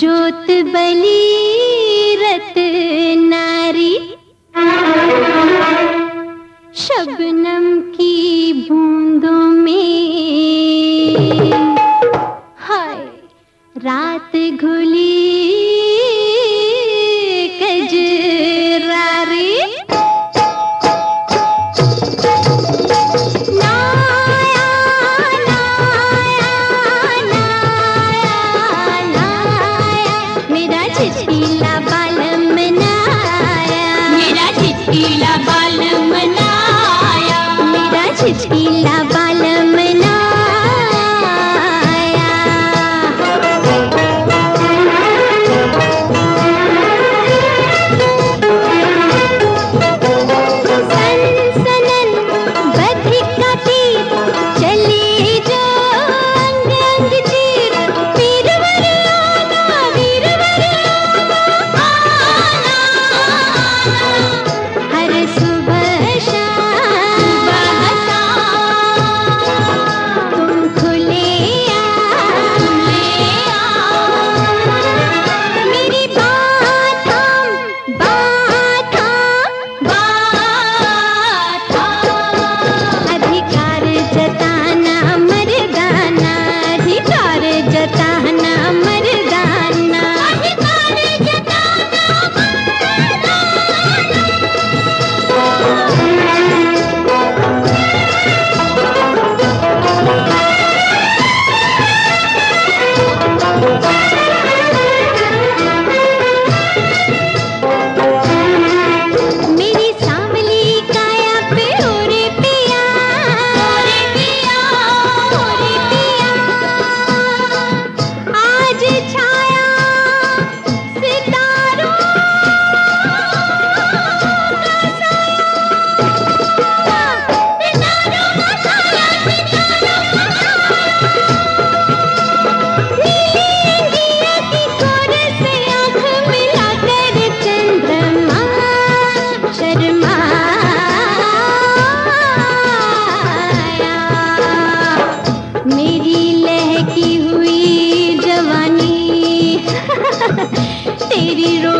ज्योत बली रत Shila गिरिरो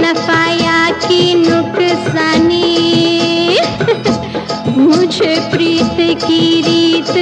नफाया की नुकसानी। मुझे प्रीत की रीत